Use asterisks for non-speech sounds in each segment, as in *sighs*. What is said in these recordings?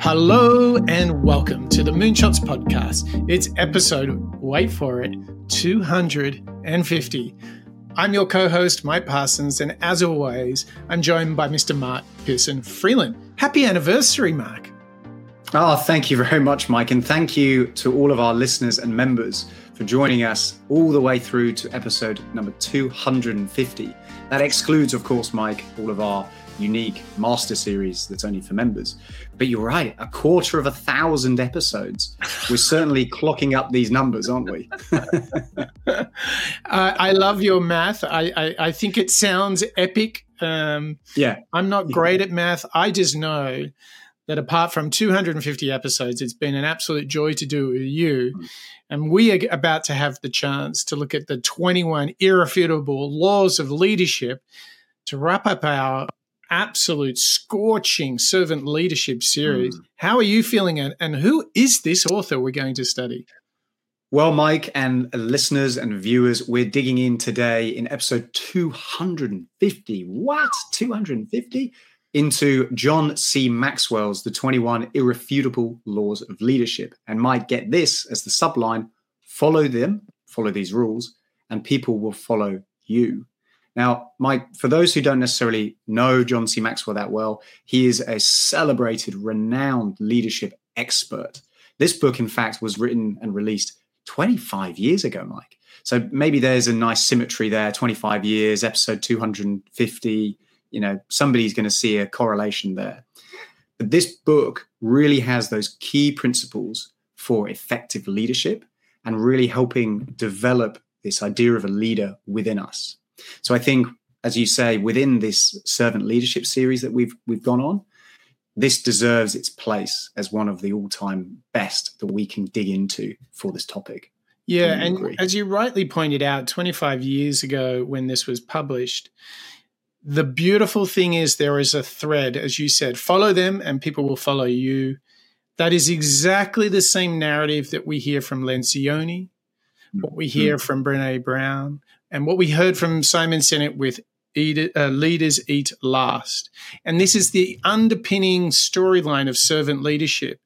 Hello and welcome to the Moonshots podcast. It's episode, wait for it, 250. I'm your co host, Mike Parsons, and as always, I'm joined by Mr. Mark Pearson Freeland. Happy anniversary, Mark. Oh, thank you very much, Mike. And thank you to all of our listeners and members for joining us all the way through to episode number 250. That excludes, of course, Mike, all of our unique master series that's only for members. But you're right, a quarter of a thousand episodes. We're certainly *laughs* clocking up these numbers, aren't we? *laughs* uh, I love your math. I, I, I, think it sounds epic. Um, yeah. I'm not great yeah. at math. I just know that apart from 250 episodes, it's been an absolute joy to do it with you. Mm. And we are about to have the chance to look at the 21 irrefutable laws of leadership to wrap up our absolute scorching servant leadership series. Mm. How are you feeling and, and who is this author we're going to study? Well, Mike and listeners and viewers, we're digging in today in episode 250. What? 250? Into John C. Maxwell's The 21 Irrefutable Laws of Leadership. And might get this as the subline follow them, follow these rules, and people will follow you. Now, Mike, for those who don't necessarily know John C. Maxwell that well, he is a celebrated, renowned leadership expert. This book, in fact, was written and released 25 years ago, Mike. So maybe there's a nice symmetry there 25 years, episode 250. You know, somebody's going to see a correlation there. But this book really has those key principles for effective leadership and really helping develop this idea of a leader within us. So I think, as you say, within this servant leadership series that we've we've gone on, this deserves its place as one of the all-time best that we can dig into for this topic. Yeah, and agree? as you rightly pointed out, 25 years ago when this was published, the beautiful thing is there is a thread, as you said, follow them and people will follow you. That is exactly the same narrative that we hear from Lencioni, what we hear mm-hmm. from Brene Brown, and what we heard from Simon Sinek with eat, uh, Leaders Eat Last. And this is the underpinning storyline of servant leadership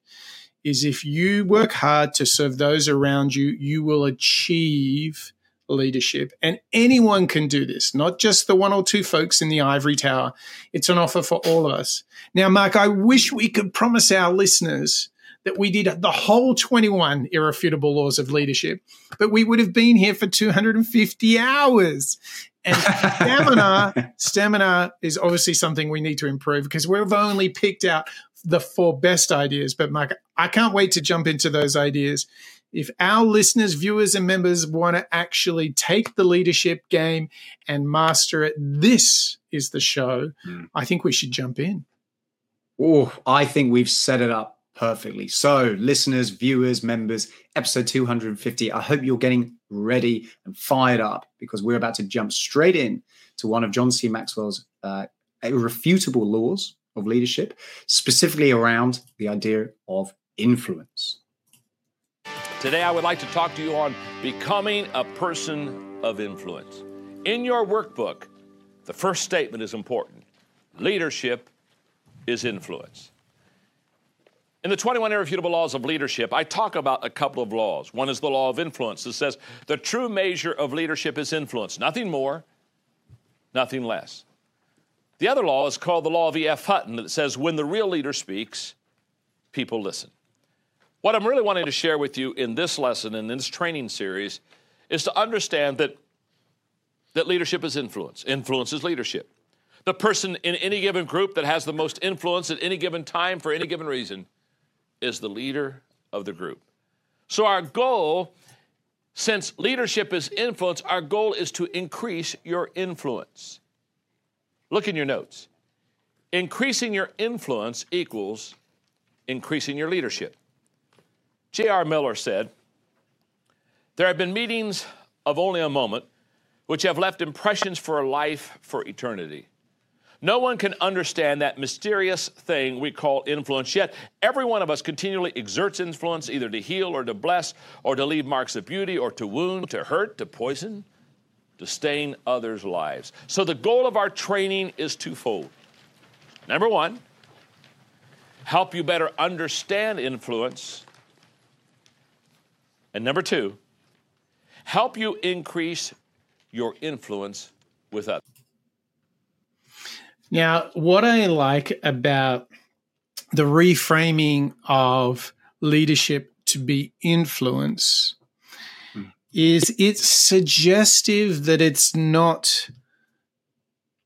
is if you work hard to serve those around you, you will achieve leadership. And anyone can do this, not just the one or two folks in the ivory tower. It's an offer for all of us. Now, Mark, I wish we could promise our listeners that we did the whole 21 irrefutable laws of leadership, but we would have been here for 250 hours. And stamina, *laughs* stamina is obviously something we need to improve because we've only picked out the four best ideas. But Mark, I can't wait to jump into those ideas. If our listeners, viewers, and members want to actually take the leadership game and master it, this is the show. Mm. I think we should jump in. Oh, I think we've set it up perfectly. So, listeners, viewers, members, episode 250, I hope you're getting ready and fired up because we're about to jump straight in to one of John C. Maxwell's uh, irrefutable laws of leadership, specifically around the idea of influence. Today, I would like to talk to you on becoming a person of influence. In your workbook, the first statement is important leadership is influence. In the 21 Irrefutable Laws of Leadership, I talk about a couple of laws. One is the law of influence that says the true measure of leadership is influence, nothing more, nothing less. The other law is called the law of E.F. Hutton that says when the real leader speaks, people listen. What I'm really wanting to share with you in this lesson, and in this training series, is to understand that, that leadership is influence. Influence is leadership. The person in any given group that has the most influence at any given time for any given reason is the leader of the group. So, our goal, since leadership is influence, our goal is to increase your influence. Look in your notes. Increasing your influence equals increasing your leadership. J.R. Miller said, There have been meetings of only a moment which have left impressions for a life for eternity. No one can understand that mysterious thing we call influence, yet every one of us continually exerts influence either to heal or to bless, or to leave marks of beauty, or to wound, to hurt, to poison, to stain others' lives. So the goal of our training is twofold. Number one, help you better understand influence. And number two, help you increase your influence with others. Now, what I like about the reframing of leadership to be influence mm. is it's suggestive that it's not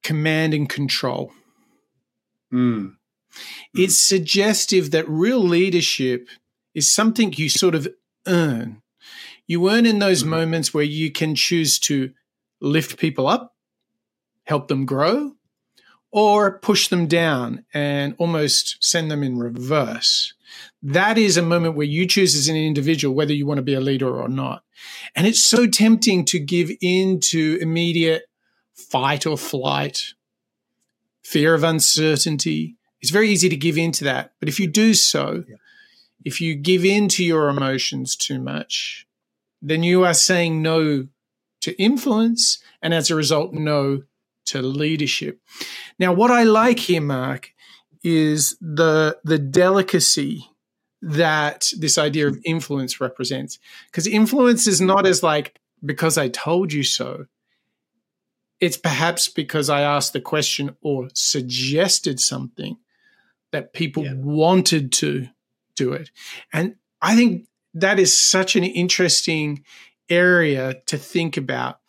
command and control. Mm. It's suggestive that real leadership is something you sort of earn. You earn in those mm-hmm. moments where you can choose to lift people up, help them grow, or push them down and almost send them in reverse. That is a moment where you choose as an individual whether you want to be a leader or not. And it's so tempting to give in to immediate fight or flight, fear of uncertainty. It's very easy to give in to that. But if you do so, yeah. if you give in to your emotions too much, then you are saying no to influence and as a result, no to leadership. Now, what I like here, Mark, is the the delicacy that this idea of influence represents. Because influence is not as like because I told you so. It's perhaps because I asked the question or suggested something that people yeah. wanted to do it. And I think that is such an interesting area to think about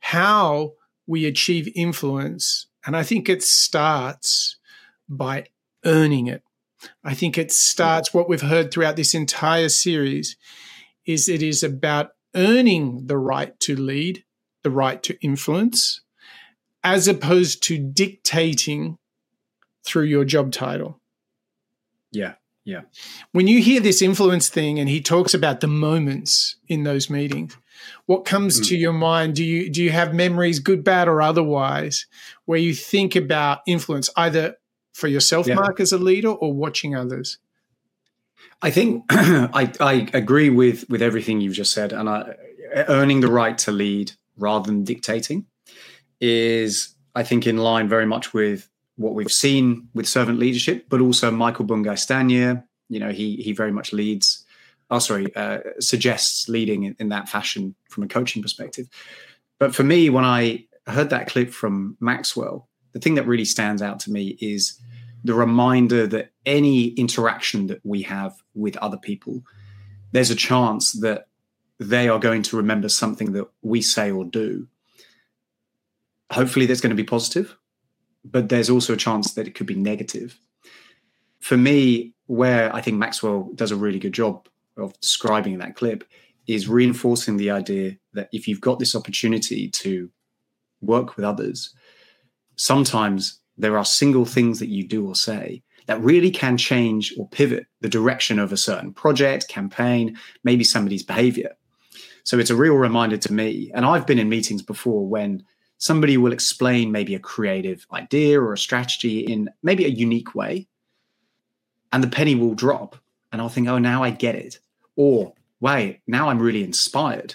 how we achieve influence. And I think it starts by earning it. I think it starts what we've heard throughout this entire series is it is about earning the right to lead, the right to influence, as opposed to dictating through your job title. Yeah. Yeah. When you hear this influence thing and he talks about the moments in those meetings, what comes mm. to your mind? Do you do you have memories, good, bad, or otherwise, where you think about influence either for yourself, yeah. Mark, as a leader, or watching others? I think *clears throat* I, I agree with with everything you've just said, and I, earning the right to lead rather than dictating is, I think, in line very much with what we've seen with servant leadership, but also Michael Bungay Stanier. You know, he he very much leads oh sorry, uh, suggests leading in, in that fashion from a coaching perspective. But for me, when I heard that clip from Maxwell, the thing that really stands out to me is the reminder that any interaction that we have with other people, there's a chance that they are going to remember something that we say or do. Hopefully, that's going to be positive, but there's also a chance that it could be negative. For me, where I think Maxwell does a really good job of describing that clip is reinforcing the idea that if you've got this opportunity to work with others, sometimes there are single things that you do or say that really can change or pivot the direction of a certain project, campaign, maybe somebody's behavior. So it's a real reminder to me. And I've been in meetings before when somebody will explain maybe a creative idea or a strategy in maybe a unique way, and the penny will drop and I'll think, oh, now I get it. Or, wait, now I'm really inspired.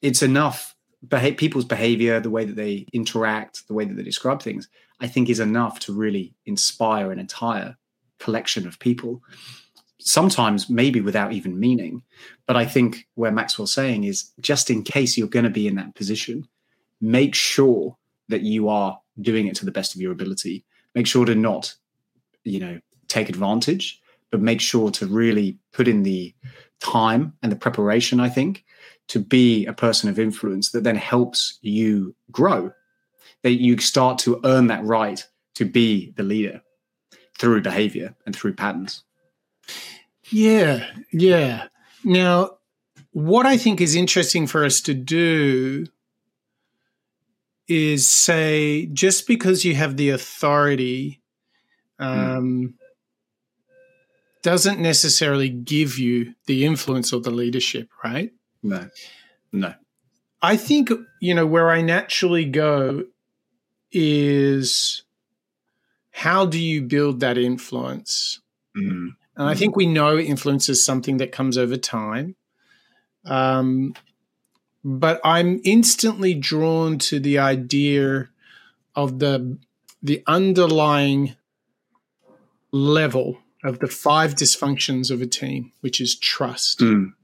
It's enough. Beha- people's behavior, the way that they interact, the way that they describe things, I think is enough to really inspire an entire collection of people. Sometimes, maybe without even meaning. But I think where Maxwell's saying is just in case you're going to be in that position, make sure that you are doing it to the best of your ability. Make sure to not, you know, take advantage but make sure to really put in the time and the preparation, I think, to be a person of influence that then helps you grow, that you start to earn that right to be the leader through behavior and through patterns. Yeah, yeah. Now, what I think is interesting for us to do is say just because you have the authority hmm. um, mm doesn't necessarily give you the influence or the leadership, right? No, no. I think, you know, where I naturally go is how do you build that influence? Mm. And I think we know influence is something that comes over time. Um, but I'm instantly drawn to the idea of the the underlying level of the five dysfunctions of a team, which is trust. Mm.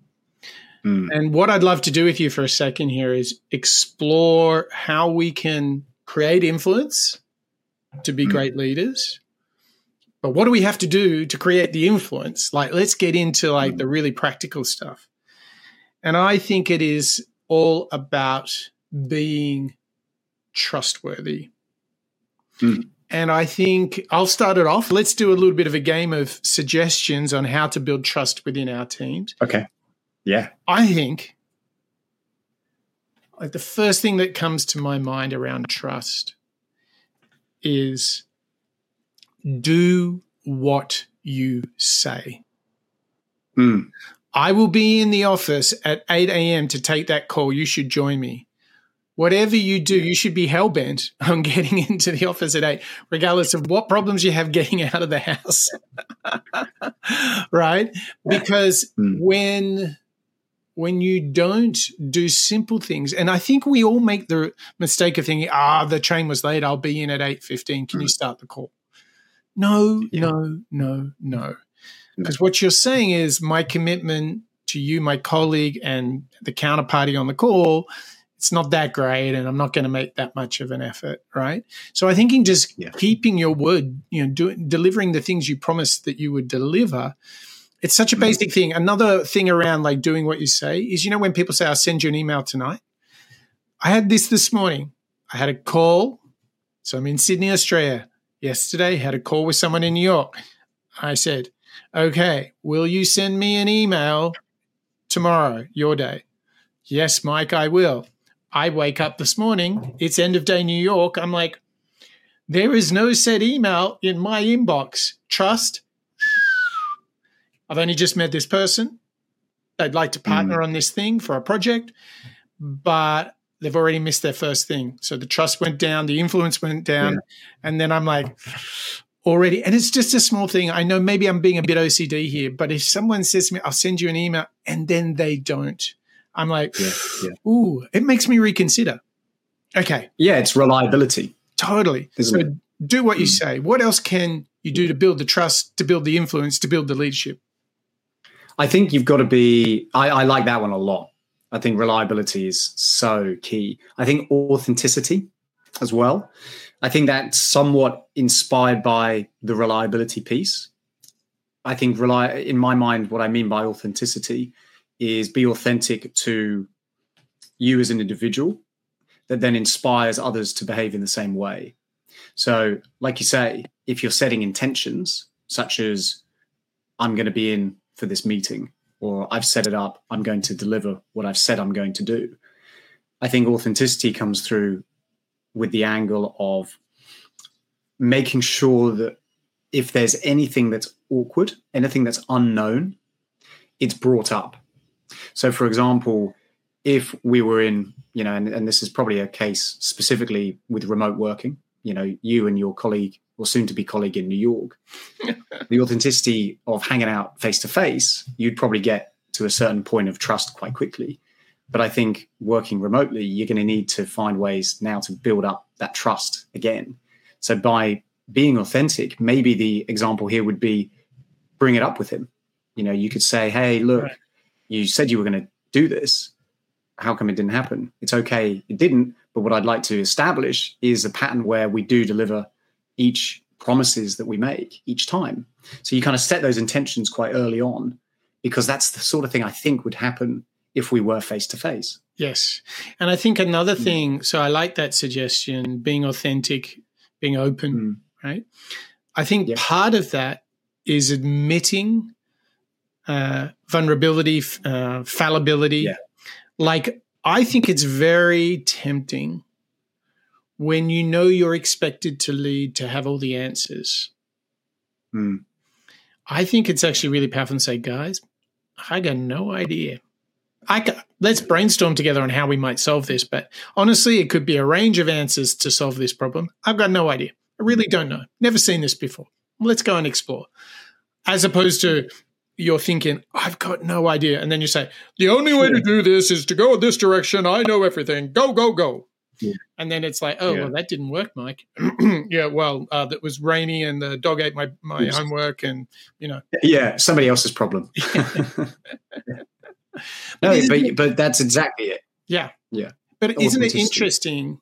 Mm. And what I'd love to do with you for a second here is explore how we can create influence to be Mm. great leaders. But what do we have to do to create the influence? Like, let's get into like the really practical stuff. And I think it is all about being trustworthy. Mm. And I think I'll start it off. Let's do a little bit of a game of suggestions on how to build trust within our teams. Okay. Yeah. I think like the first thing that comes to my mind around trust is do what you say. Mm. I will be in the office at 8 a.m. to take that call. You should join me. Whatever you do, you should be hell bent on *laughs* getting into the office at 8, regardless of what problems you have getting out of the house. *laughs* right? Because Mm. when when you don't do simple things, and I think we all make the mistake of thinking, ah, the train was late, I'll be in at 8.15. Can you start the call? No, Yeah. no, no, no. Because what you're saying is my commitment to you, my colleague, and the counterparty on the call, it's not that great, and I'm not going to make that much of an effort, right? So I think in just Yeah. keeping your word, you know, do, delivering the things you promised that you would deliver, it's such a Mhm. basic thing. Another thing around like doing what you say is, you know, when people say, "I'll send you an email tonight," I had this this morning. I had a call. So I'm in Sydney, Australia. Yesterday, had a call with someone in New York. I said, okay, will you send me an email tomorrow, your day? Yes, Mike, I will. I wake up this morning. It's end of day New York. I'm like, there is no said email in my inbox. Trust. I've only just met this person. They'd like to partner hmm. on this thing for a project, but they've already missed their first thing. So the trust went down, the influence went down. Yeah. And then I'm like, already, and it's just a small thing. I know maybe I'm being a bit OCD here, but if someone says to me, I'll send you an email, and then they don't, I'm like, Yeah. Yeah. ooh, it makes me reconsider. Okay, Yeah. It's reliability. totally. So do what you Mm. say. What else can you do to build the trust, to build the influence, to build the leadership? I think you've got to be. I, I like that one a lot. I think reliability is so key. I think authenticity as well. I think that's somewhat inspired by the reliability piece. I think rely in my mind, what I mean by authenticity is be authentic to you as an individual that then inspires others to behave in the same way. So, like you say, if you're setting intentions such as I'm going to be in for this meeting or I've set it up, I'm going to deliver what I've said I'm going to do. I think authenticity comes through with the angle of making sure that if there's anything that's awkward, anything that's unknown, it's brought up. So, for example, if we were in, you know, and, and this is probably a case specifically with remote working, you know, you and your colleague or soon to be colleague in New York, *laughs* the authenticity of hanging out face to face, you'd probably get to a certain point of trust quite quickly. But I think working remotely, you're going to need to find ways now to build up that trust again. So by being authentic, maybe the example here would be bring it up with him. You know, you could say, "Hey, look, Right. You said you were going to do this. How come it didn't happen? It's okay, it didn't. But what I'd like to establish is a pattern where we do deliver each promises that we make each time. So you kind of set those intentions quite early on, because that's the sort of thing I think would happen if we were face to face. Yes. And I think another Mm. thing, so I like that suggestion, being authentic, being open, Mm. right? I think Yeah. part of that is admitting uh, vulnerability, f- uh, fallibility. Yeah. Like, I think it's very tempting when you know you're expected to lead to have all the answers. Mm. I think it's actually really powerful to say, guys, I got no idea. I ca- let's brainstorm together on how we might solve this. But honestly, it could be a range of answers to solve this problem. I've got no idea. I really don't know. Never seen this before. Let's go and explore. As opposed to you're thinking, I've got no idea. And then you say, the only way to do this is to go this direction. I know everything. Go, go, go. Yeah. And then it's like, oh, yeah. well, that didn't work, Mike. *clears throat* yeah, well, uh, that was rainy and the dog ate my, my homework and, you know. Yeah, somebody else's problem. *laughs* no, but, but that's exactly it. Yeah. Yeah. But isn't it interesting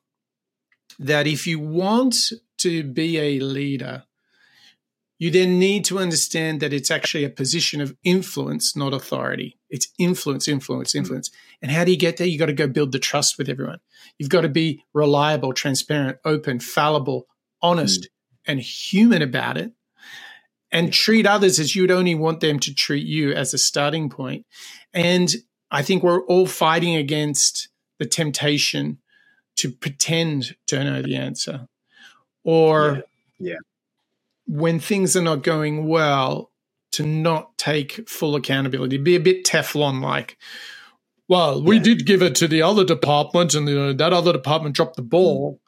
that if you want to be a leader, you then need to understand that it's actually a position of influence, not authority. It's influence, influence, mm. influence. And how do you get there? You've got to go build the trust with everyone. You've got to be reliable, transparent, open, fallible, honest, mm. and human about it. And treat others as you'd only want them to treat you as a starting point. And I think we're all fighting against the temptation to pretend to know the answer or yeah. yeah. When things are not going well to not take full accountability be a bit teflon like well we yeah. did give it to the other department and the, that other department dropped the ball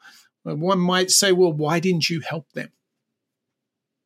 mm. one might say well why didn't you help them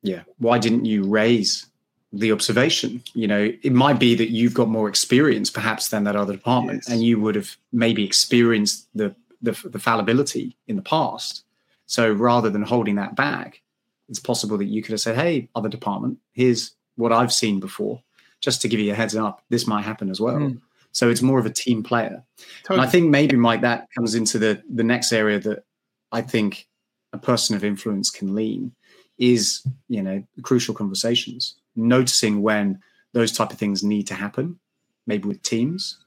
yeah why didn't you raise the observation. You know, it might be that you've got more experience perhaps than that other department, yes. and you would have maybe experienced the, the, the fallibility in the past. So rather than holding that back, it's possible that you could have said, "Hey, other department, here's what I've seen before, just to give you a heads up. This might happen as well." Mm. So it's more of a team player. Totally. And I think maybe Mike that comes into the the next area that I think a person of influence can lean is you know crucial conversations noticing when those type of things need to happen, maybe with teams.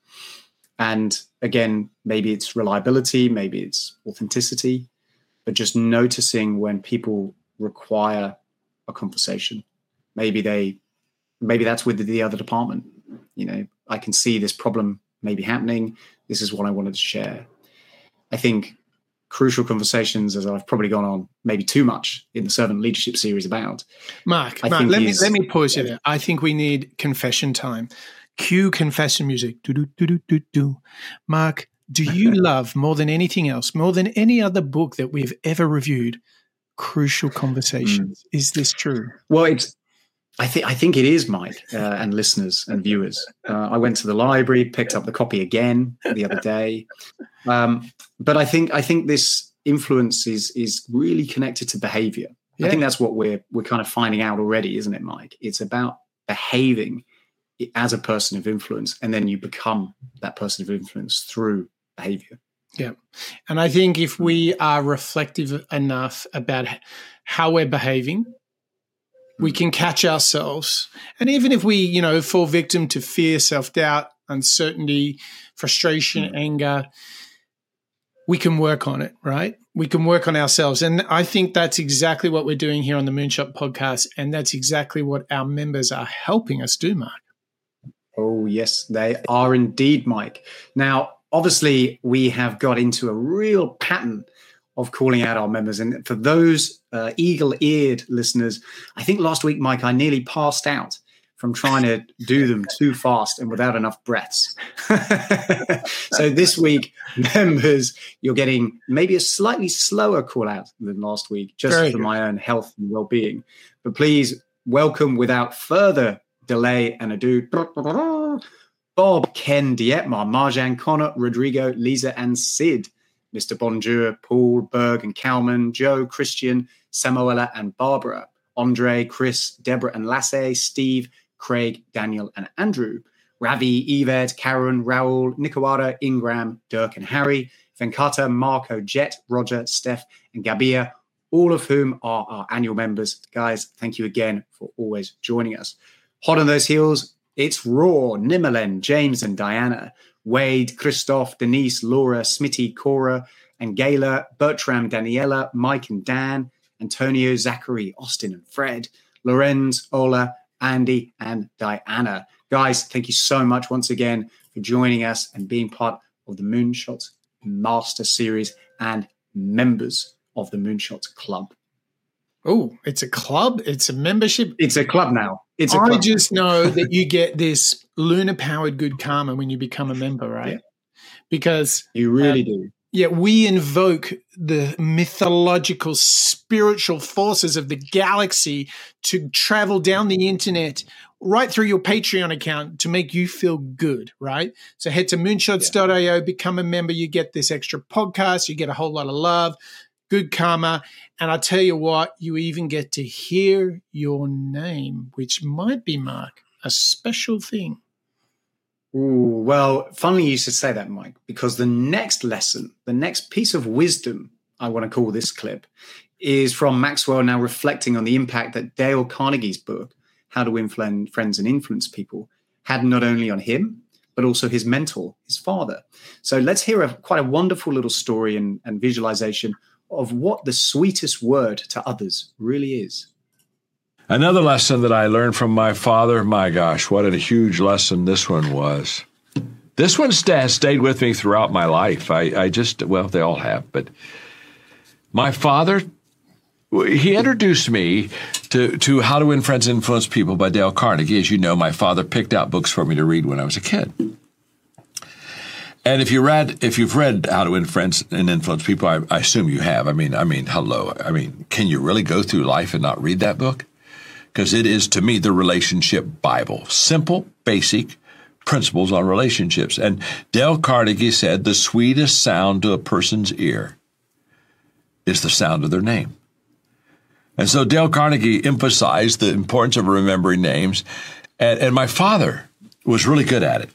And again, maybe it's reliability, maybe it's authenticity, but just noticing when people require a conversation. Maybe they, maybe that's with the other department. You know, I can see this problem maybe happening. This is what I wanted to share. I think crucial conversations as I've probably gone on maybe too much in the servant leadership series about. Mark, Mark let me let me pause you there. I think we need confession time. Cue confession music. Do do do do do do. Mark, do you *laughs* love more than anything else, more than any other book that we've ever reviewed, Crucial Conversations? Mm. Is this true? Well, it's I think I think it is, Mike, uh, and listeners and viewers. Uh, I went to the library, picked up the copy again the other day, um, but I think I think this influence is is really connected to behavior. Yeah. I think that's what we're we're kind of finding out already, isn't it, Mike? It's about behaving as a person of influence, and then you become that person of influence through behavior. Yeah, and I think if we are reflective enough about how we're behaving we can catch ourselves. And even if we, you know, fall victim to fear, self doubt, uncertainty, frustration, mm. anger, we can work on it, right? We can work on ourselves. And I think that's exactly what we're doing here on the Moonshot podcast. And that's exactly what our members are helping us do, Mark. Oh, yes, they are indeed, Mike. Now, obviously, we have got into a real pattern of calling out our members. And for those uh, eagle eared listeners, I think last week, Mike, I nearly passed out from trying to do *laughs* them too fast and without enough breaths. *laughs* so this week, *laughs* members, you're getting maybe a slightly slower call out than last week, just Very for good. my own health and well being. But please welcome without further delay and ado. Bob, Ken, Dietmar, Marjan, Connor, Rodrigo, Lisa, and Sid. Mr. Bonjour, Paul, Berg, and Kalman, Joe, Christian, Samuela, and Barbara, Andre, Chris, Deborah, and Lasse, Steve, Craig, Daniel, and Andrew, Ravi, Yvette, Karen, Raul, Nikawada, Ingram, Dirk, and Harry, Venkata, Marco, Jet, Roger, Steph, and Gabia, all of whom are our annual members. Guys, thank you again for always joining us. Hot on those heels, it's Raw, Nimalen, James, and Diana. Wade, Christoph, Denise, Laura, Smitty, Cora, and Gayla, Bertram, Daniela, Mike and Dan, Antonio, Zachary, Austin and Fred, Lorenz, Ola, Andy, and Diana. Guys, thank you so much once again for joining us and being part of the Moonshots Master Series and members of the Moonshots Club. Oh, it's a club. It's a membership. It's a club now. It's. I club. just know that you get this lunar powered good karma when you become a member, right? Yeah. Because you really um, do. Yeah, we invoke the mythological, spiritual forces of the galaxy to travel down the internet right through your Patreon account to make you feel good, right? So head to moonshots.io, become a member. You get this extra podcast, you get a whole lot of love, good karma. And I tell you what, you even get to hear your name, which might be, Mark, a special thing. Ooh, well, funnily you should say that, Mike, because the next lesson, the next piece of wisdom, I want to call this clip, is from Maxwell now reflecting on the impact that Dale Carnegie's book, How to Win Friends and Influence People, had not only on him, but also his mentor, his father. So let's hear a quite a wonderful little story and, and visualization of what the sweetest word to others really is. Another lesson that I learned from my father, my gosh, what a huge lesson this one was. This one st- stayed with me throughout my life. I, I just, well, they all have, but my father, he introduced me to, to How to Win Friends and Influence People by Dale Carnegie. As you know, my father picked out books for me to read when I was a kid. And if you read, if you've read How to Win Friends and Influence People, I, I assume you have. I mean, I mean, hello. I mean, can you really go through life and not read that book? because it is to me the relationship Bible. Simple, basic principles on relationships. And Dale Carnegie said the sweetest sound to a person's ear is the sound of their name. And so Dale Carnegie emphasized the importance of remembering names. And, and my father was really good at it.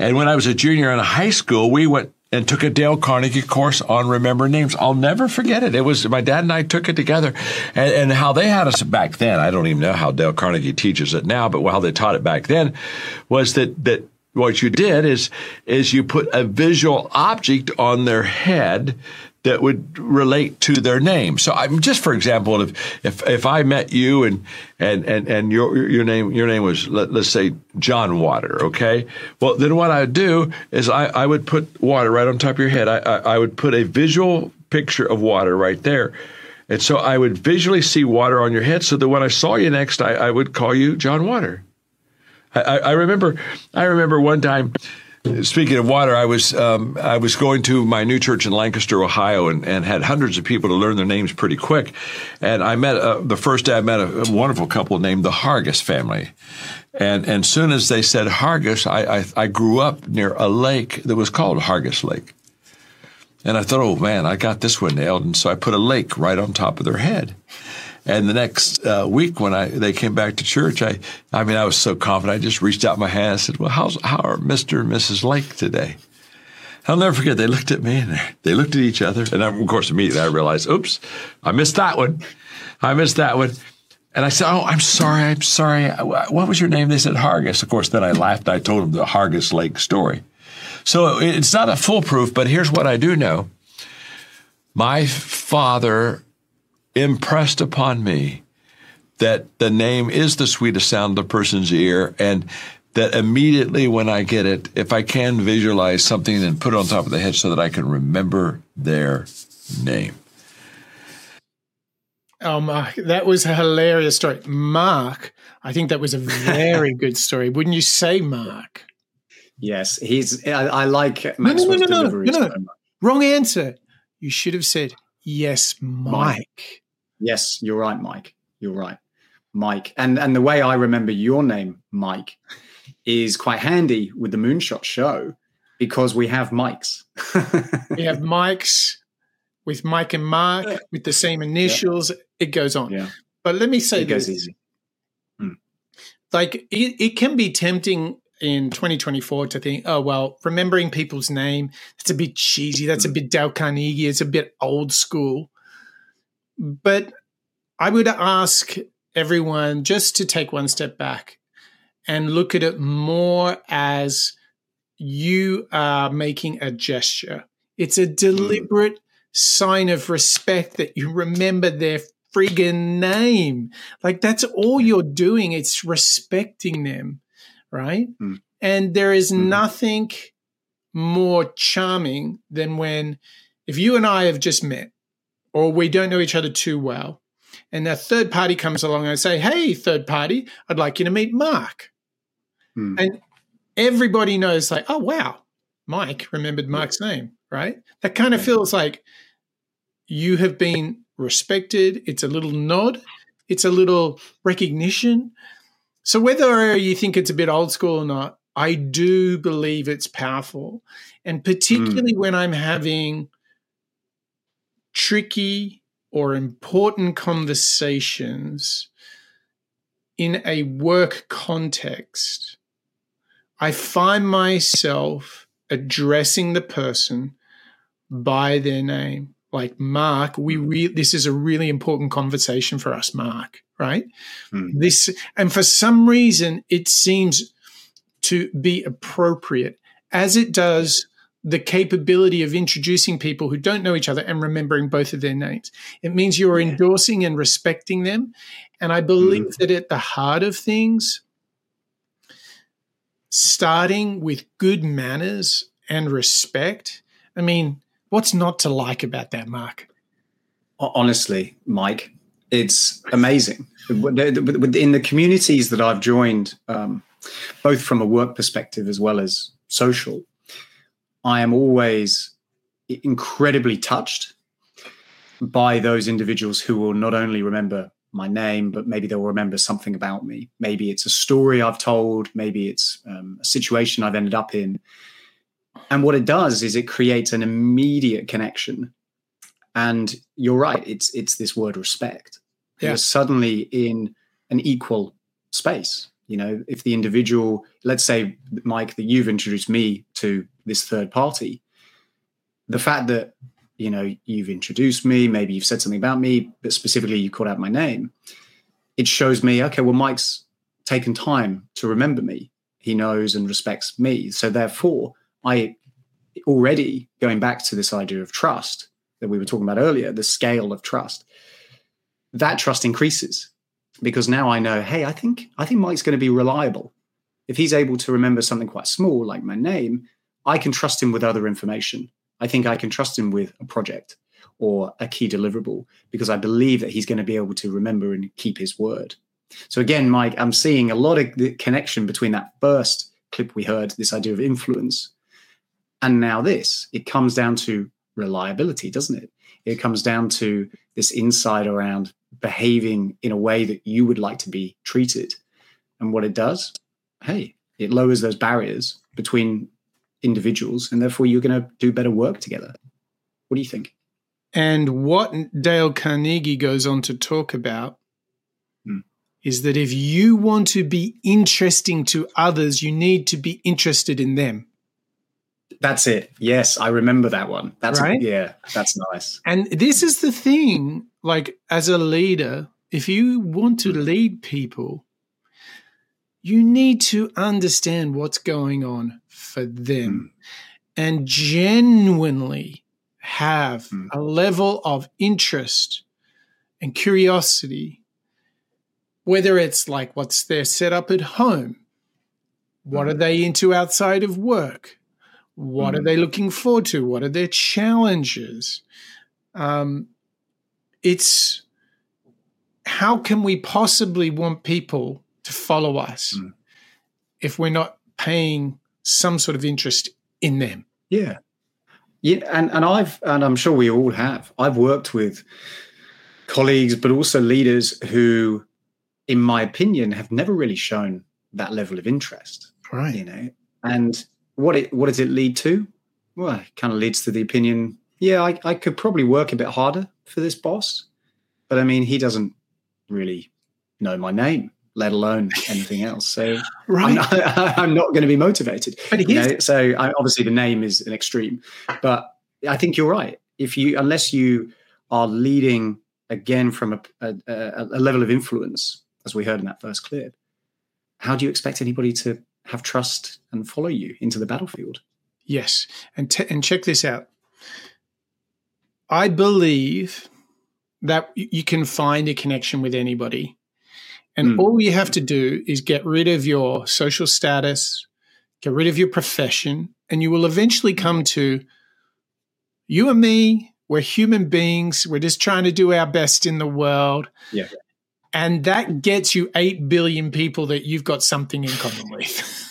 And when I was a junior in high school, we went and took a Dale Carnegie course on remember names. I'll never forget it. It was my dad and I took it together, and, and, how they had us back then. I don't even know how Dale Carnegie teaches it now, but how they taught it back then was that that what you did is is you put a visual object on their head that would relate to their name. So I'm just for example, if if if I met you and and and and your your name your name was let, us say John Water, okay? Well, then what I would do is I I would put water right on top of your head. I I, I would put a visual picture of water right there. And so I would visually see water on your head so that when I saw you next, I, I would call you John Water. I, I remember I remember one time Speaking of water, I was um, I was going to my new church in Lancaster, Ohio, and, and had hundreds of people to learn their names pretty quick. And I met uh, the first day I met a, a, wonderful couple named the Hargis family. And and soon as they said Hargis, I, I, I grew up near a lake that was called Hargis Lake. And I thought, oh man, I got this one nailed. And so I put a lake right on top of their head. And the next uh, week, when I they came back to church, I I mean I was so confident. I just reached out my hand and said, "Well, how's how are Mister and Mrs. Lake today?" I'll never forget. They looked at me and they looked at each other, and I, of course immediately I realized, "Oops, I missed that one. I missed that one." And I said, "Oh, I'm sorry. I'm sorry. What was your name?" They said Hargis. Of course, then I laughed. I told them the Hargis Lake story. So it's not a foolproof, but here's what I do know. My father impressed upon me that the name is the sweetest sound of a person's ear and that immediately when I get it, if I can visualize something and put it on top of the head so that I can remember their name. Oh, Mark, that was a hilarious story. Mark, I think that was a very *laughs* good story. Wouldn't you say, Mark? Yes, he's. I, I like Maxwell's no, no, no, no, no, no. Wrong answer. You should have said yes, Mike. Mike. Yes, you're right, Mike. You're right, Mike. And and the way I remember your name, Mike, is quite handy with the Moonshot Show because we have mics. *laughs* we have mics with Mike and Mark with the same initials. Yeah. It goes on. Yeah. But let me say it this. goes easy. Hmm. Like it, it can be tempting in 2024 to think, oh well, remembering people's name, that's a bit cheesy. That's a hmm. bit Dale Carnegie. It's a bit old school. But I would ask everyone just to take one step back and look at it more as you are making a gesture. It's a deliberate mm. sign of respect that you remember their friggin' name. Like that's all you're doing. It's respecting them, right? Mm. And there is mm. nothing more charming than when, if you and I have just met or we don't know each other too well. And a third party comes along and I say, Hey, third party, I'd like you to meet Mark. Hmm. And everybody knows, like, oh, wow, Mike remembered Mark's name, right? That kind of feels like you have been respected. It's a little nod, it's a little recognition. So whether you think it's a bit old school or not, I do believe it's powerful. And particularly mm. when I'm having tricky or important conversations in a work context, I find myself addressing the person by their name. Like Mark, we re- this is a really important conversation for us, Mark. Right? Hmm. This and for some reason it seems to be appropriate, as it does the capability of introducing people who don't know each other and remembering both of their names. It means you're yeah. endorsing and respecting them. And I believe mm. that at the heart of things, starting with good manners and respect. I mean, what's not to like about that, Mark? Honestly, Mike, it's amazing. In the communities that I've joined, um, both from a work perspective as well as social, I am always incredibly touched by those individuals who will not only remember my name, but maybe they'll remember something about me. Maybe it's a story I've told, maybe it's um, a situation I've ended up in. And what it does is it creates an immediate connection. And you're right, it's it's this word respect. Yeah. You're suddenly in an equal space. You know, if the individual, let's say, Mike, that you've introduced me to this third party, the fact that you know you've introduced me maybe you've said something about me but specifically you called out my name it shows me okay well mike's taken time to remember me he knows and respects me so therefore i already going back to this idea of trust that we were talking about earlier the scale of trust that trust increases because now i know hey i think i think mike's going to be reliable if he's able to remember something quite small like my name i can trust him with other information I think I can trust him with a project or a key deliverable because I believe that he's going to be able to remember and keep his word. So again, Mike, I'm seeing a lot of the connection between that first clip we heard, this idea of influence, and now this. It comes down to reliability, doesn't it? It comes down to this insight around behaving in a way that you would like to be treated. And what it does, hey, it lowers those barriers between individuals, and therefore you're going to do better work together. What do you think? And what Dale Carnegie goes on to talk about hmm. is that if you want to be interesting to others, you need to be interested in them. That's it. Yes, I remember that one. That's right. A, yeah, that's nice. And this is the thing. Like as a leader, if you want to lead people, you need to understand what's going on for them mm. and genuinely have mm. a level of interest and curiosity, whether it's like what's their setup at home, what mm. are they into outside of work, what are hmm. they looking forward to, what are their challenges. Um, it's how can we possibly want people to follow us mm. if we're not paying some sort of interest in them. Yeah. Yeah, and, and I've and I'm sure we all have. I've worked with colleagues, but also leaders who, in my opinion, have never really shown that level of interest. Right. You know, and what it what does it lead to? Well, it kind of leads to the opinion, yeah, I, I could probably work a bit harder for this boss. But I mean, he doesn't really know my name let alone anything else. So right. *laughs* I'm not, *laughs* I'm not going to be motivated. But you know? So I, obviously the name is an extreme, but I think you're right. If you, unless you are leading again from a, a, a level of influence, as we heard in that first clip, how do you expect anybody to have trust and follow you into the battlefield? Yes, and t- and check this out. I believe that you can find a connection with anybody and mm. all you have to do is get rid of your social status, get rid of your profession, and you will eventually come to you and me, we're human beings. We're just trying to do our best in the world. Yeah. And that gets you 8 billion people that you've got something in common with. *laughs*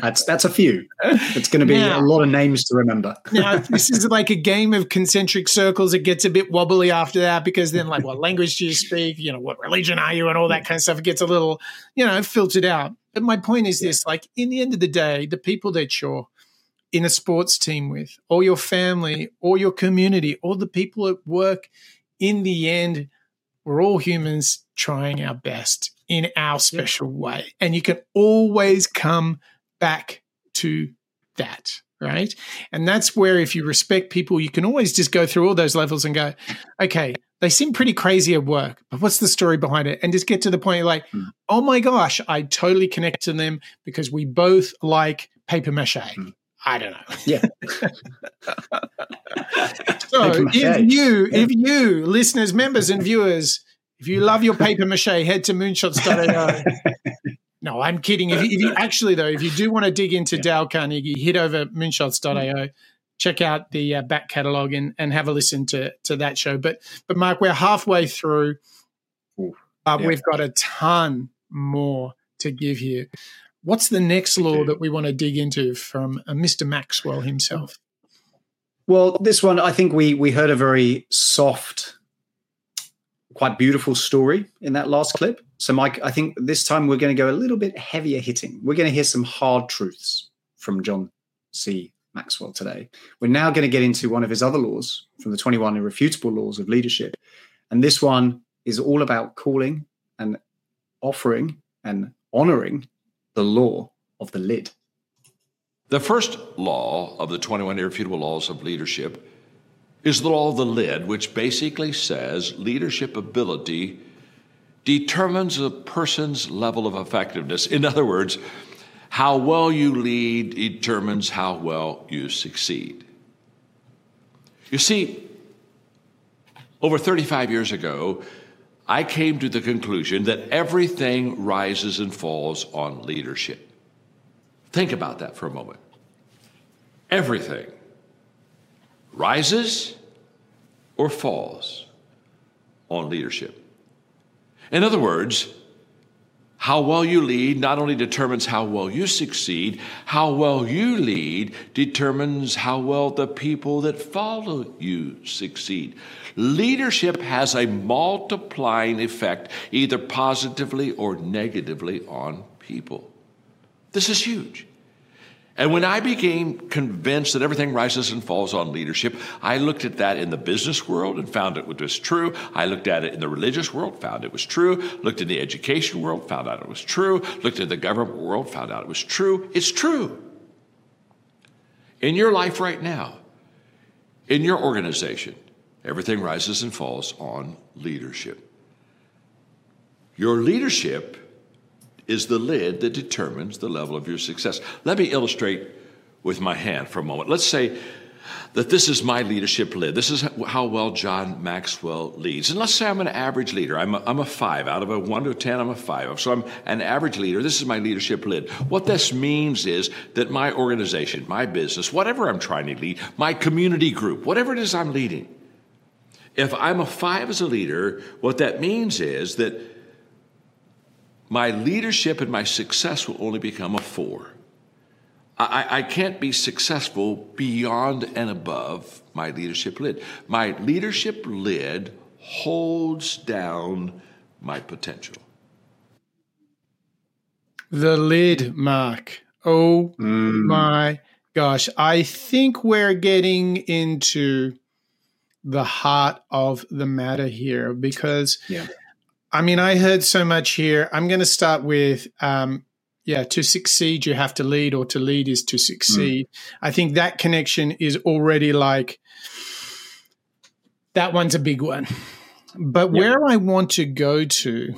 That's that's a few. It's going to be now, a lot of names to remember. now, *laughs* this is like a game of concentric circles. It gets a bit wobbly after that because then, like, what language do you speak? You know, what religion are you, and all that kind of stuff. It gets a little, you know, filtered out. But my point is yeah. this: like, in the end of the day, the people that you're in a sports team with, or your family, or your community, or the people at work, in the end, we're all humans trying our best in our special yeah. way. And you can always come back to that, right? And that's where, if you respect people, you can always just go through all those levels and go, okay, they seem pretty crazy at work, but what's the story behind it? And just get to the point like, mm. oh my gosh, I totally connect to them because we both like paper mache. Mm. I don't know. Yeah. *laughs* *laughs* so if you, if you, listeners, members, and viewers, if you love your paper mache, head to moonshots.io. *laughs* no, I'm kidding. If you, if you, actually though, if you do want to dig into yeah. Dale Carnegie, head over moonshots.io, check out the uh, back catalog and, and have a listen to to that show. But but Mark, we're halfway through. Ooh, uh, yeah. We've got a ton more to give here. What's the next law that we want to dig into from uh, Mr. Maxwell himself? Well, this one, I think we we heard a very soft quite beautiful story in that last clip. So, Mike, I think this time we're going to go a little bit heavier hitting. We're going to hear some hard truths from John C. Maxwell today. We're now going to get into one of his other laws from the 21 irrefutable laws of leadership. And this one is all about calling and offering and honoring the law of the lid. The first law of the 21 irrefutable laws of leadership is the law of the lid, which basically says leadership ability determines a person's level of effectiveness. In other words, how well you lead determines how well you succeed. You see, over 35 years ago, I came to the conclusion that everything rises and falls on leadership. Think about that for a moment. Everything rises or falls on leadership. In other words, how well you lead not only determines how well you succeed, how well you lead determines how well the people that follow you succeed. Leadership has a multiplying effect, either positively or negatively, on people. This is huge. And when I became convinced that everything rises and falls on leadership, I looked at that in the business world and found it was true. I looked at it in the religious world, found it was true. Looked in the education world, found out it was true. Looked in the government world, found out it was true. It's true. In your life right now, in your organization, everything rises and falls on leadership. Your leadership is the lid that determines the level of your success. Let me illustrate with my hand for a moment. Let's say that this is my leadership lid. This is how well John Maxwell leads. And let's say I'm an average leader. I'm a, I'm a five. Out of a one to a 10, I'm a five. So I'm an average leader. This is my leadership lid. What this means is that my organization, my business, whatever I'm trying to lead, my community group, whatever it is I'm leading, if I'm a five as a leader, what that means is that my leadership and my success will only become a four. I, I, can't be successful beyond and above my leadership lid. My leadership lid holds down my potential. The lid, Mark. Oh mm. my gosh. I think we're getting into the heart of the matter here because yeah. I mean, I heard so much here. I'm going to start with, um, yeah, to succeed, you have to lead, or to lead is to succeed. Mm. I think that connection is already like, that one's a big one. But where I want to go to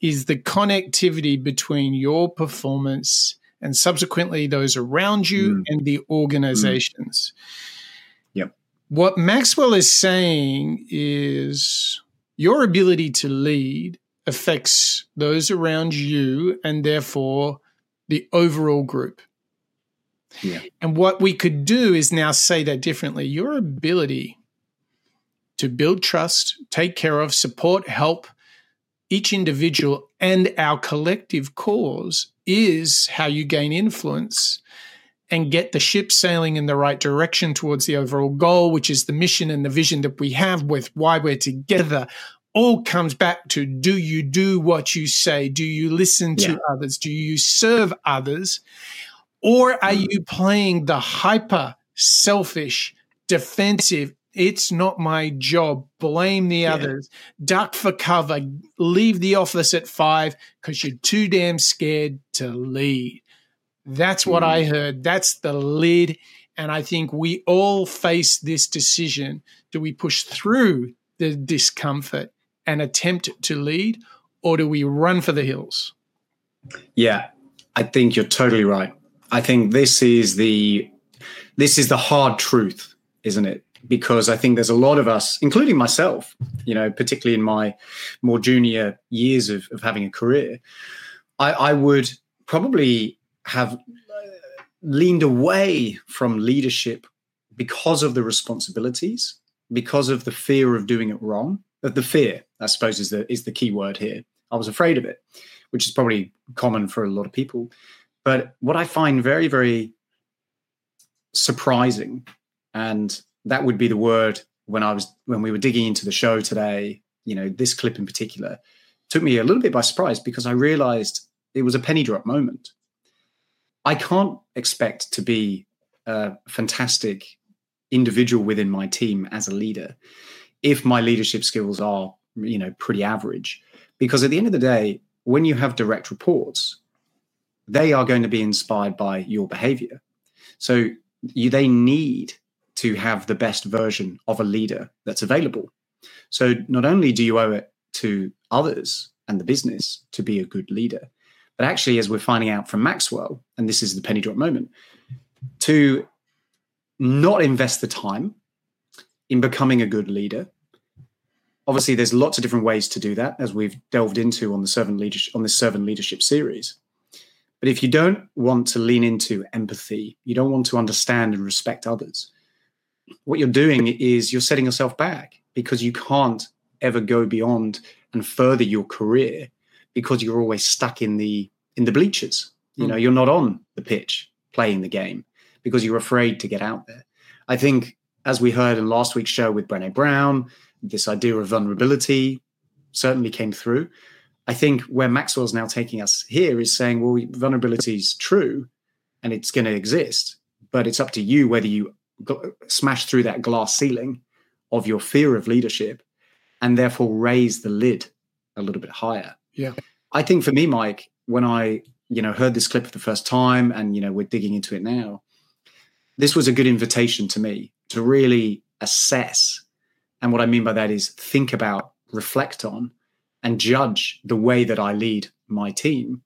is the connectivity between your performance and subsequently those around you mm. and the organizations. Mm. Yep. What Maxwell is saying is your ability to lead affects those around you and therefore the overall group. Yeah. And what we could do is now say that differently. Your ability to build trust, take care of, support, help each individual and our collective cause is how you gain influence and get the ship sailing in the right direction towards the overall goal, which is the mission and the vision that we have with why we're together, all comes back to do you do what you say? Do you listen to yeah. others? Do you serve others? Or are mm. you playing the hyper selfish, defensive, it's not my job. Blame the yeah. others. Duck for cover. Leave the office at five because you're too damn scared to lead. That's what mm. I heard. That's the lid. And I think we all face this decision. Do we push through the discomfort and attempt to lead, or do we run for the hills? Yeah, I think you're totally right. I think this is the this is the hard truth, isn't it? Because I think there's a lot of us, including myself, you know, particularly in my more junior years of, of having a career, I, I would probably have leaned away from leadership because of the responsibilities, because of the fear of doing it wrong. Uh, the fear, I suppose, is the is the key word here. I was afraid of it, which is probably common for a lot of people. But what I find very, very surprising, and that would be the word when I was when we were digging into the show today. You know, this clip in particular took me a little bit by surprise because I realized it was a penny drop moment. I can't expect to be a fantastic individual within my team as a leader if my leadership skills are, you know, pretty average. Because at the end of the day, when you have direct reports, they are going to be inspired by your behavior. So you, they need to have the best version of a leader that's available. So not only do you owe it to others and the business to be a good leader, but actually, as we're finding out from Maxwell, and this is the penny drop moment, to not invest the time in becoming a good leader. Obviously, there's lots of different ways to do that, as we've delved into on the servant leadership on this servant leadership series. But if you don't want to lean into empathy, you don't want to understand and respect others, what you're doing is you're setting yourself back because you can't ever go beyond and further your career because you're always stuck in the in the bleachers. You know, hmm. you're not on the pitch playing the game because you're afraid to get out there. I think, as we heard in last week's show with Brené Brown, this idea of vulnerability certainly came through. I think where Maxwell's now taking us here is saying, well, vulnerability is true and it's going to exist, but it's up to you whether you smash through that glass ceiling of your fear of leadership and therefore raise the lid a little bit higher. Yeah. I think for me, Mike, when I, you know, heard this clip for the first time and, you know, we're digging into it now, this was a good invitation to me to really assess. And what I mean by that is think about, reflect on, and judge the way that I lead my team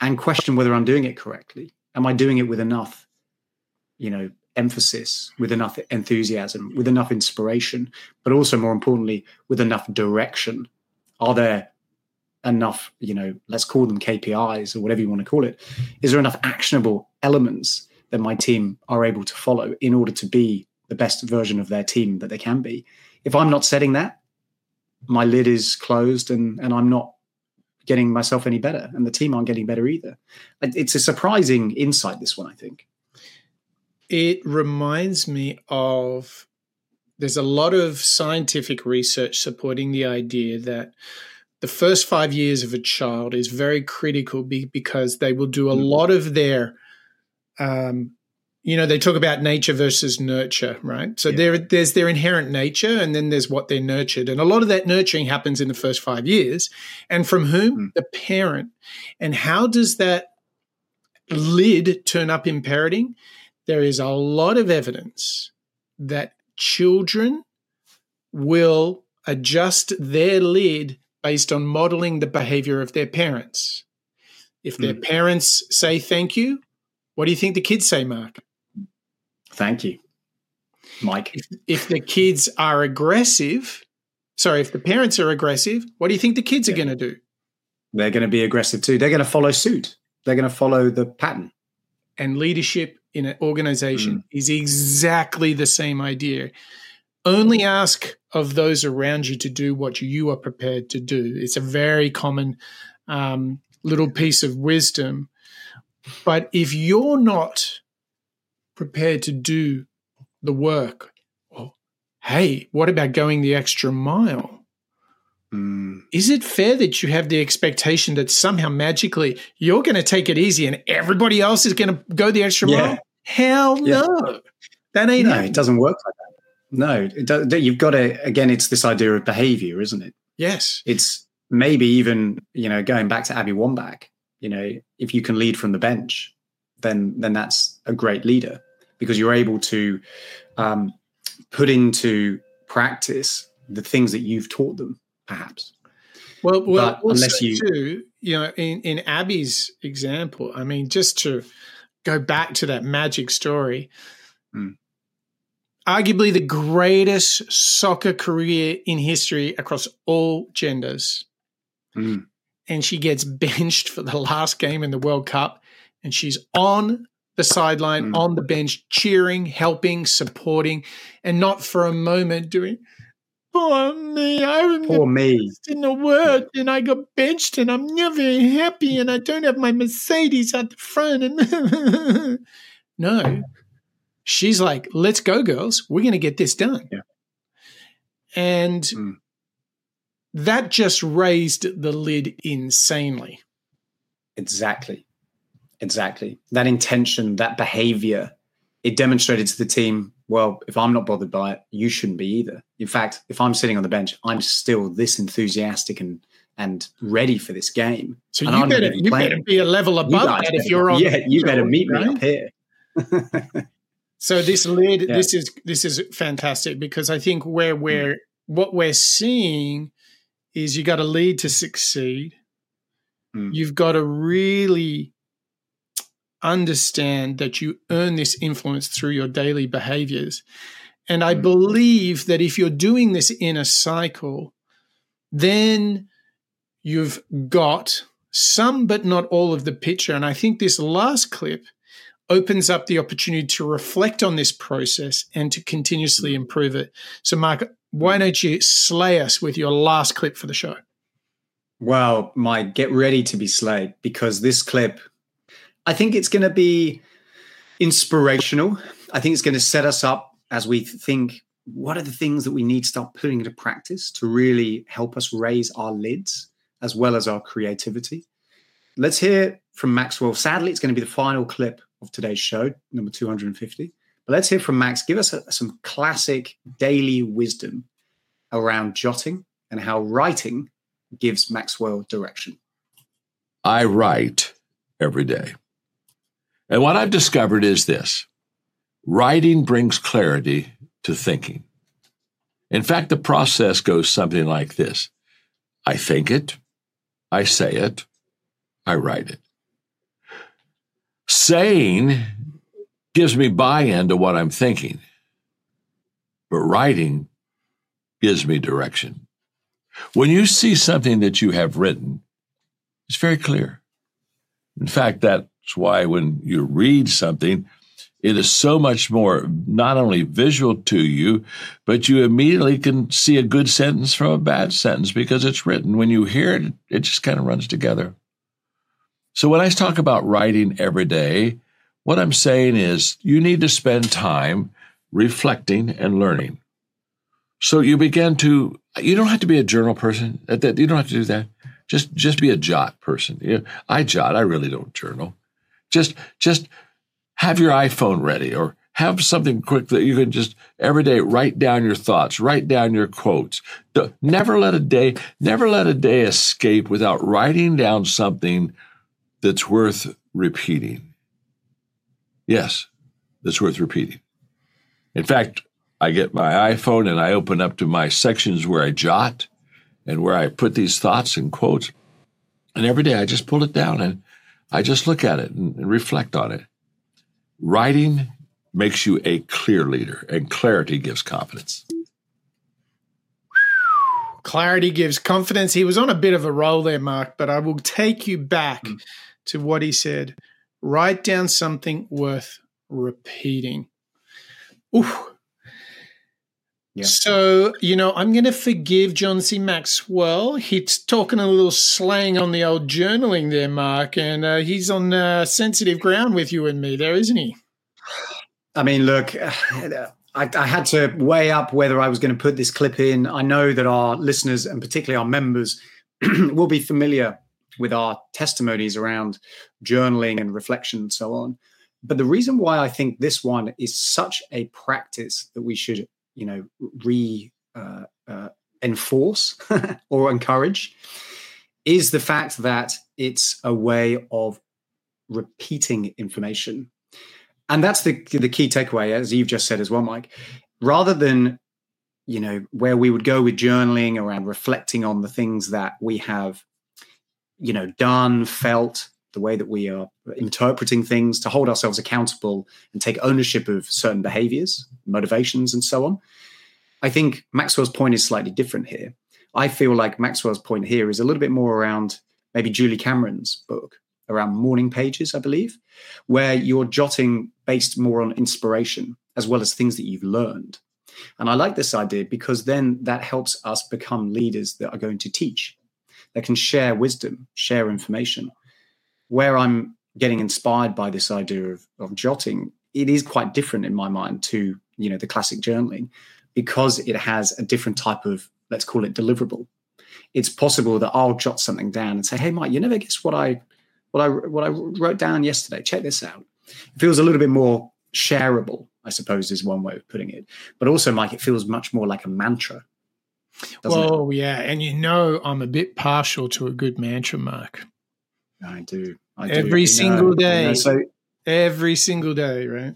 and question whether I'm doing it correctly. Am I doing it with enough, you know, emphasis, with enough enthusiasm, with enough inspiration, but also more importantly, with enough direction? Are there enough, you know, let's call them KPIs or whatever you want to call it? Is there enough actionable elements that my team are able to follow in order to be the best version of their team that they can be? If I'm not setting that, my lid is closed and and I'm not getting myself any better and the team aren't getting better either. It's a surprising insight this one I think. It reminds me of there's a lot of scientific research supporting the idea that the first five years of a child is very critical because they will do a mm. lot of their um, you know they talk about nature versus nurture right so yeah. there there's their inherent nature and then there's what they're nurtured and a lot of that nurturing happens in the first 5 years and from whom mm. the parent and how does that lid turn up in parenting there is a lot of evidence that children will adjust their lid based on modeling the behavior of their parents if their mm. parents say thank you what do you think the kids say mark Thank you, Mike. If, if, the kids are aggressive, sorry, if the parents are aggressive, what do you think the kids yeah. are going to do? They're going to be aggressive too. They're going to follow suit. They're going to follow the pattern. And leadership in an organization mm. is exactly the same idea. Only ask of those around you to do what you are prepared to do. It's a very common um, little piece of wisdom. But if you're not prepared to do the work, well, hey, what about going the extra mile? Mm. Is it fair that you have the expectation that somehow magically you're going to take it easy and everybody else is going to go the extra Yeah. mile? Hell Yeah. no. That ain't No, it doesn't work like that. No, you've got to, again, it's this idea of behavior, isn't it? Yes. It's maybe even, you know, going back to Abby Wambach, you know, if you can lead from the bench, then then that's a great leader because you're able to um, put into practice the things that you've taught them, perhaps. Well, well, also unless you- too, you know, in, in Abby's example, I mean, just to go back to that magic story, Mm. Arguably the greatest soccer career in history across all genders. Mm. And she gets *laughs* benched for the last game in the World Cup, and she's on the sideline, Mm. on the bench, cheering, helping, supporting, and not for a moment doing, poor me, I Poor me. in the word and I got benched and I'm never happy and I don't have my Mercedes at the front and *laughs* no. She's like, let's go, girls. We're gonna get this done. Yeah. And Mm. that just raised the lid insanely. Exactly. Exactly. That intention, that behavior, it demonstrated to the team, well, if I'm not bothered by it, you shouldn't be either. In fact, if I'm sitting on the bench, I'm still this enthusiastic and and ready for this game. So And you better be you better be a level above that if you're on Yeah, the you better meet me up here. *laughs* So this lid, Yeah. this is this is fantastic because I think where we're what we're seeing is you got to lead to succeed. Mm. You've got to really understand that you earn this influence through your daily behaviors. And I Mm. believe that if you're doing this in a cycle, then you've got some, but not all of the picture. And I think this last clip opens up the opportunity to reflect on this process and to continuously mm. improve it. So, Mark, why don't you slay us with your last clip for the show? Well, Mike, get ready to be slayed because this clip, I think it's going to be inspirational. I think it's going to set us up as we think what are the things that we need to start putting into practice to really help us raise our lids as well as our creativity. Let's hear from Maxwell. Sadly, it's going to be the final clip of today's show, number 250. But let's hear from Max. Give us a, some classic daily wisdom around jotting and how writing gives Maxwell direction. I write every day. And what I've discovered is this writing brings clarity to thinking. In fact, the process goes something like this I think it, I say it, I write it. Saying gives me buy in to what I'm thinking, but writing gives me direction. When you see something that you have written, it's very clear. In fact, that's why when you read something, it is so much more not only visual to you, but you immediately can see a good sentence from a bad sentence because it's written. When you hear it, it just kind of runs together. So when I talk about writing every day, what I'm saying is you need to spend time reflecting and learning. So you begin to, you don't have to be a journal person. You don't have to do that. Just, just be a jot person. I jot. I really don't journal. Just, just have your iPhone ready or have something quick that you can just every day write down your thoughts, write down your quotes. Never let a day, never let a day escape without writing down something that's worth repeating. Yes, that's worth repeating. In fact, I get my iPhone and I open up to my sections where I jot and where I put these thoughts and quotes. And every day I just pull it down and I just look at it and, and reflect on it. Writing makes you a clear leader, and clarity gives confidence. Clarity gives confidence. He was on a bit of a roll there, Mark, but I will take you back mm. To what he said. Write down something worth repeating. Ooh. Yeah. So, you know, I'm going to forgive John C. Maxwell. He's talking a little slang on the old journaling there, Mark, and uh, he's on uh, sensitive ground with you and me there, isn't he? I mean, look, *sighs* I, I, had to weigh up whether I was going to put this clip in. I know that our listeners and particularly our members *clears throat* will be familiar with our testimonies around journaling and reflection and so on. But the reason why I think this one is such a practice that we should you know re uh, uh, enforce *laughs* or encourage is the fact that it's a way of repeating information and that's the the key takeaway as you've just said as well mike rather than you know where we would go with journaling around reflecting on the things that we have you know done felt the way that we are interpreting things to hold ourselves accountable and take ownership of certain behaviors, motivations, and so on. I think Maxwell's point is slightly different here. I feel like Maxwell's point here is a little bit more around maybe Julie Cameron's book around morning pages, I believe, where you're jotting based more on inspiration as well as things that you've learned. And I like this idea because then that helps us become leaders that are going to teach, that can share wisdom, share information where I'm getting inspired by this idea of, of jotting, it is quite different in my mind to you know the classic journaling because it has a different type of let's call it deliverable. It's possible that I'll jot something down and say, "Hey, Mike, you never guess what I what I what I wrote down yesterday. Check this out." It feels a little bit more shareable, I suppose, is one way of putting it. But also, Mike, it feels much more like a mantra. Oh yeah, and you know I'm a bit partial to a good mantra, Mark. I do. I every do. single know, day. So every single day, right?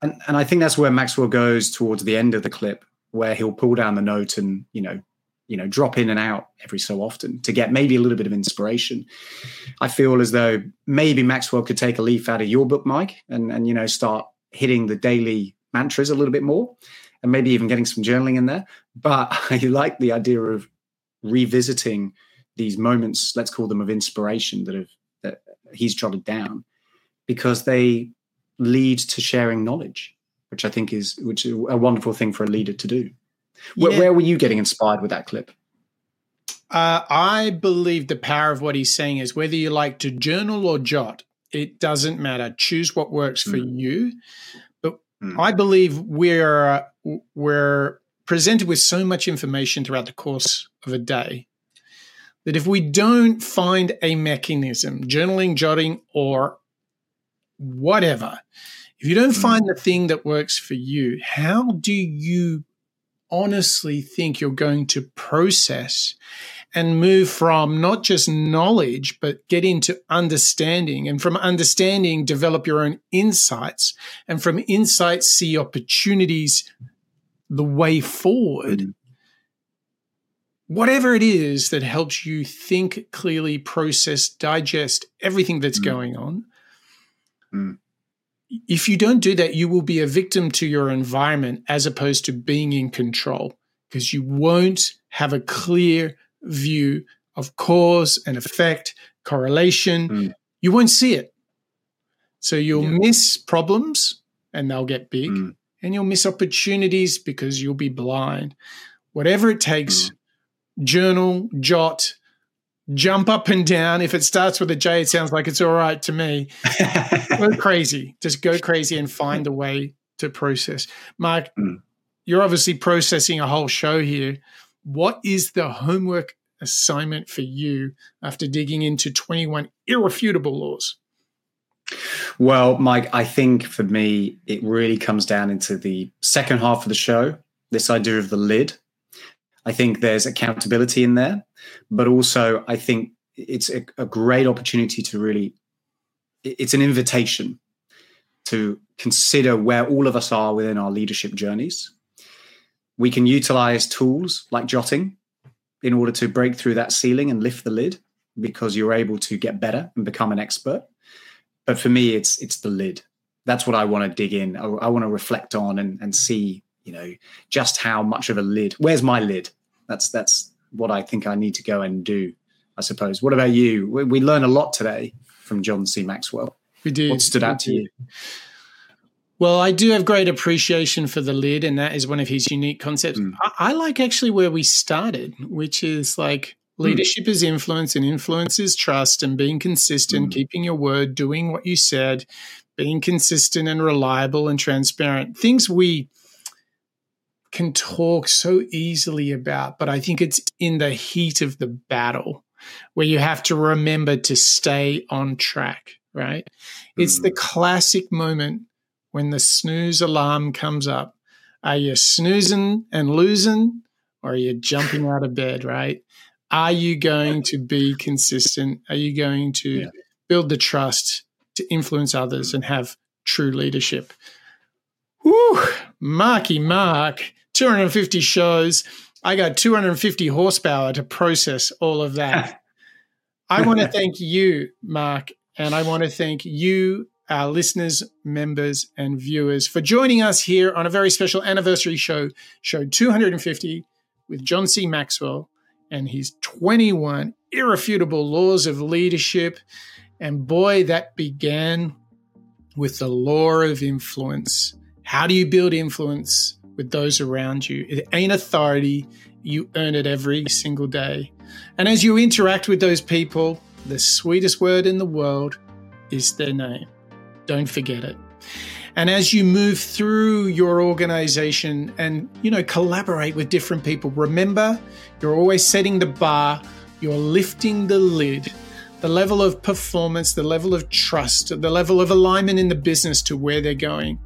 And and I think that's where Maxwell goes towards the end of the clip, where he'll pull down the note and you know, you know, drop in and out every so often to get maybe a little bit of inspiration. I feel as though maybe Maxwell could take a leaf out of your book, Mike, and and you know, start hitting the daily mantras a little bit more, and maybe even getting some journaling in there. But *laughs* I like the idea of revisiting these moments, let's call them of inspiration that have that he's jotted down, because they lead to sharing knowledge, which I think is which is a wonderful thing for a leader to do. Where, yeah. where were you getting inspired with that clip? Uh, I believe the power of what he's saying is whether you like to journal or jot, it doesn't matter. Choose what works for mm. you. But mm. I believe we're we're presented with so much information throughout the course of a day that if we don't find a mechanism, journaling, jotting, or whatever, if you don't hmm. find the thing that works for you, how do you honestly think you're going to process and move from not just knowledge, but get into understanding. And from understanding, develop your own insights. And from insights, see opportunities, the way forward. Mm whatever it is that helps you think clearly, process, digest everything that's mm. going on. Mm. If you don't do that, you will be a victim to your environment as opposed to being in control because you won't have a clear view of cause and effect, correlation. Mm. You won't see it. So you'll yeah. miss problems and they'll get big, mm. And you'll miss opportunities because you'll be blind. Whatever it takes mm journal, jot, jump up and down. If it starts with a J, it sounds like it's all right to me. *laughs* go crazy. Just go crazy and find a way to process. Mark, mm. you're obviously processing a whole show here. What is the homework assignment for you after digging into 21 irrefutable laws? Well, Mike, I think for me, it really comes down into the second half of the show this idea of the lid I think there's accountability in there, but also I think it's a, a great opportunity to really, it's an invitation to consider where all of us are within our leadership journeys. We can utilize tools like jotting in order to break through that ceiling and lift the lid because you're able to get better and become an expert. But for me, it's it's the lid. That's what I want to dig in. I, I want to reflect on and, and see you know just how much of a lid where's my lid that's that's what i think i need to go and do i suppose what about you we, we learn a lot today from john c maxwell we do what stood out to you Well, I do have great appreciation for the lid, and that is one of his unique concepts. Mm. I, I, like actually where we started, which is like. Leadership mm. is influence, and influence is trust, and being consistent, mm. keeping your word, doing what you said, being consistent and reliable and transparent. Things we can talk so easily about, but I think it's in the heat of the battle where you have to remember to stay on track, right? Mm. It's the mm. classic moment when the snooze alarm comes up. Are you snoozing and losing or are you jumping out of bed, right? Are you going to be consistent? Are you going to yeah. build the trust to influence others mm. and have true leadership? Whew, Marky Mark. 250 shows. I got 250 horsepower to process all of that. *laughs* I want to thank you, Mark, and I want to thank you, our listeners, members, and viewers for joining us here on a very special anniversary show, show 250 with John C. Maxwell and his 21 irrefutable laws of leadership. And boy, that began with the law of influence. How do you build influence? with those around you. It ain't authority. You earn it every single day. And as you interact with those people, the sweetest word in the world is their name. Don't forget it. And as you move through your organization and, you know, collaborate with different people, remember you're always setting the bar, you're lifting the lid the level of performance, the level of trust, the level of alignment in the business to where they're going.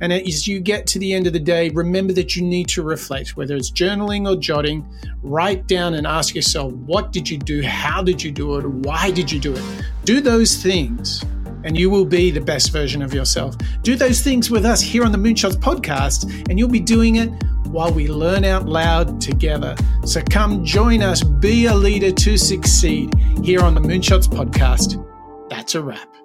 And as you get to the end of the day, remember that you need to reflect, whether it's journaling or jotting, write down and ask yourself, what did you do? How did you do it? Why did you do it? Do those things and you will be the best version of yourself. Do those things with us here on the Moonshots podcast, and you'll be doing it while we learn out loud together. So come join us, be a leader to succeed here on the Moonshots podcast. That's a wrap.